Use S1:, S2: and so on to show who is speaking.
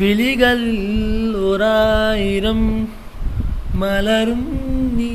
S1: விழிகள் ஓராயிரம் மலரும் நீ